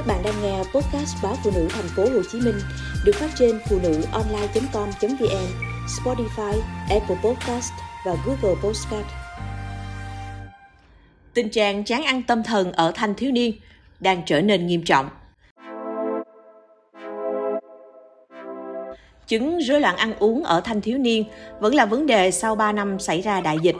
Các bạn đang nghe podcast báo phụ nữ thành phố Hồ Chí Minh được phát trên phụ nữ online.com.vn, Spotify, Apple Podcast và Google Podcast. Tình trạng chán ăn tâm thần ở thanh thiếu niên đang trở nên nghiêm trọng. Chứng rối loạn ăn uống ở thanh thiếu niên vẫn là vấn đề sau 3 năm xảy ra đại dịch.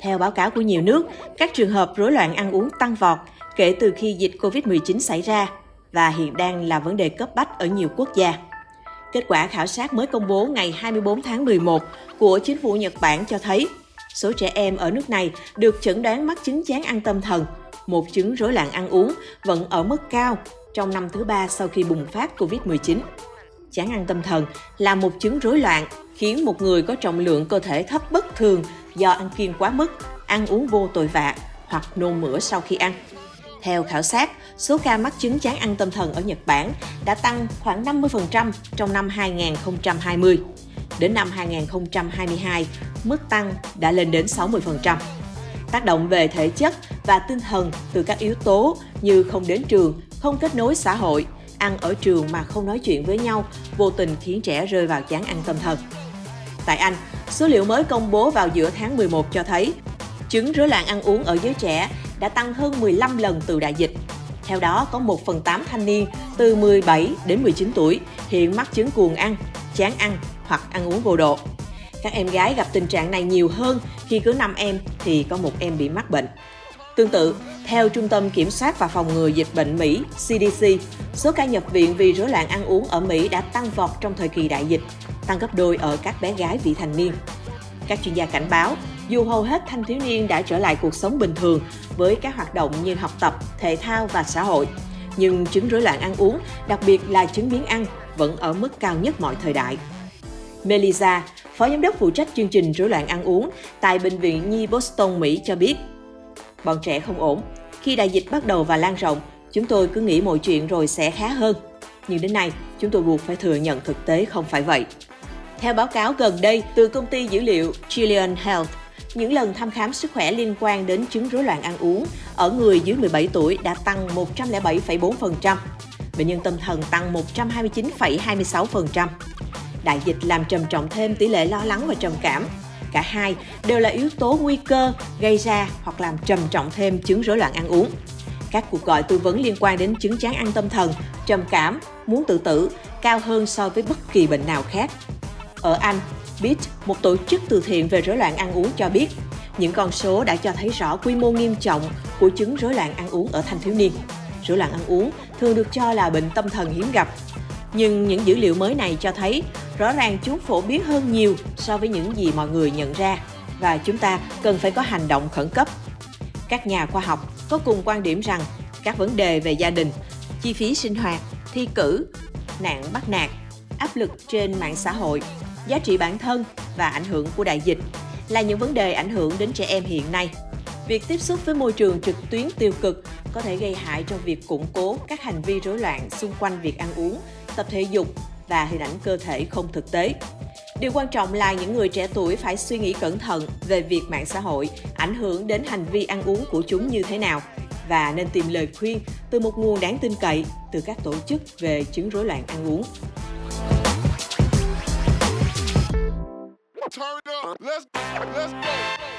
Theo báo cáo của nhiều nước, các trường hợp rối loạn ăn uống tăng vọt kể từ khi dịch COVID-19 xảy ra và hiện đang là vấn đề cấp bách ở nhiều quốc gia. Kết quả khảo sát mới công bố ngày 24 tháng 11 của chính phủ Nhật Bản cho thấy số trẻ em ở nước này được chẩn đoán mắc chứng chán ăn tâm thần, một chứng rối loạn ăn uống vẫn ở mức cao trong năm thứ ba sau khi bùng phát COVID-19. Chán ăn tâm thần là một chứng rối loạn khiến một người có trọng lượng cơ thể thấp bất thường do ăn kiêng quá mức, ăn uống vô tội vạ hoặc nôn mửa sau khi ăn. Theo khảo sát, số ca mắc chứng chán ăn tâm thần ở Nhật Bản đã tăng khoảng 50% trong năm 2020. Đến năm 2022, mức tăng đã lên đến 60%. Tác động về thể chất và tinh thần từ các yếu tố như không đến trường, không kết nối xã hội, ăn ở trường mà không nói chuyện với nhau, vô tình khiến trẻ rơi vào chán ăn tâm thần. Tại Anh, số liệu mới công bố vào giữa tháng 11 cho thấy chứng rối loạn ăn uống ở giới trẻ đã tăng hơn 15 lần từ đại dịch. Theo đó, có 1 phần 8 thanh niên từ 17 đến 19 tuổi hiện mắc chứng cuồng ăn, chán ăn hoặc ăn uống vô độ. Các em gái gặp tình trạng này nhiều hơn khi cứ 5 em thì có một em bị mắc bệnh. Tương tự, theo Trung tâm Kiểm soát và Phòng ngừa Dịch bệnh Mỹ CDC, số ca nhập viện vì rối loạn ăn uống ở Mỹ đã tăng vọt trong thời kỳ đại dịch, tăng gấp đôi ở các bé gái vị thành niên. Các chuyên gia cảnh báo, dù hầu hết thanh thiếu niên đã trở lại cuộc sống bình thường với các hoạt động như học tập, thể thao và xã hội, nhưng chứng rối loạn ăn uống, đặc biệt là chứng biến ăn, vẫn ở mức cao nhất mọi thời đại. Melissa, phó giám đốc phụ trách chương trình rối loạn ăn uống tại Bệnh viện Nhi Boston, Mỹ cho biết, bọn trẻ không ổn. Khi đại dịch bắt đầu và lan rộng, chúng tôi cứ nghĩ mọi chuyện rồi sẽ khá hơn. Nhưng đến nay, chúng tôi buộc phải thừa nhận thực tế không phải vậy. Theo báo cáo gần đây từ công ty dữ liệu Trillion Health, những lần thăm khám sức khỏe liên quan đến chứng rối loạn ăn uống ở người dưới 17 tuổi đã tăng 107,4%, bệnh nhân tâm thần tăng 129,26%. Đại dịch làm trầm trọng thêm tỷ lệ lo lắng và trầm cảm. Cả hai đều là yếu tố nguy cơ gây ra hoặc làm trầm trọng thêm chứng rối loạn ăn uống. Các cuộc gọi tư vấn liên quan đến chứng chán ăn tâm thần, trầm cảm, muốn tự tử cao hơn so với bất kỳ bệnh nào khác. Ở Anh, Beat, một tổ chức từ thiện về rối loạn ăn uống cho biết, những con số đã cho thấy rõ quy mô nghiêm trọng của chứng rối loạn ăn uống ở thanh thiếu niên. Rối loạn ăn uống thường được cho là bệnh tâm thần hiếm gặp, nhưng những dữ liệu mới này cho thấy rõ ràng chúng phổ biến hơn nhiều so với những gì mọi người nhận ra và chúng ta cần phải có hành động khẩn cấp. Các nhà khoa học có cùng quan điểm rằng các vấn đề về gia đình, chi phí sinh hoạt, thi cử, nạn bắt nạt, áp lực trên mạng xã hội giá trị bản thân và ảnh hưởng của đại dịch là những vấn đề ảnh hưởng đến trẻ em hiện nay. Việc tiếp xúc với môi trường trực tuyến tiêu cực có thể gây hại trong việc củng cố các hành vi rối loạn xung quanh việc ăn uống, tập thể dục và hình ảnh cơ thể không thực tế. Điều quan trọng là những người trẻ tuổi phải suy nghĩ cẩn thận về việc mạng xã hội ảnh hưởng đến hành vi ăn uống của chúng như thế nào và nên tìm lời khuyên từ một nguồn đáng tin cậy từ các tổ chức về chứng rối loạn ăn uống. Let's, go, let's go.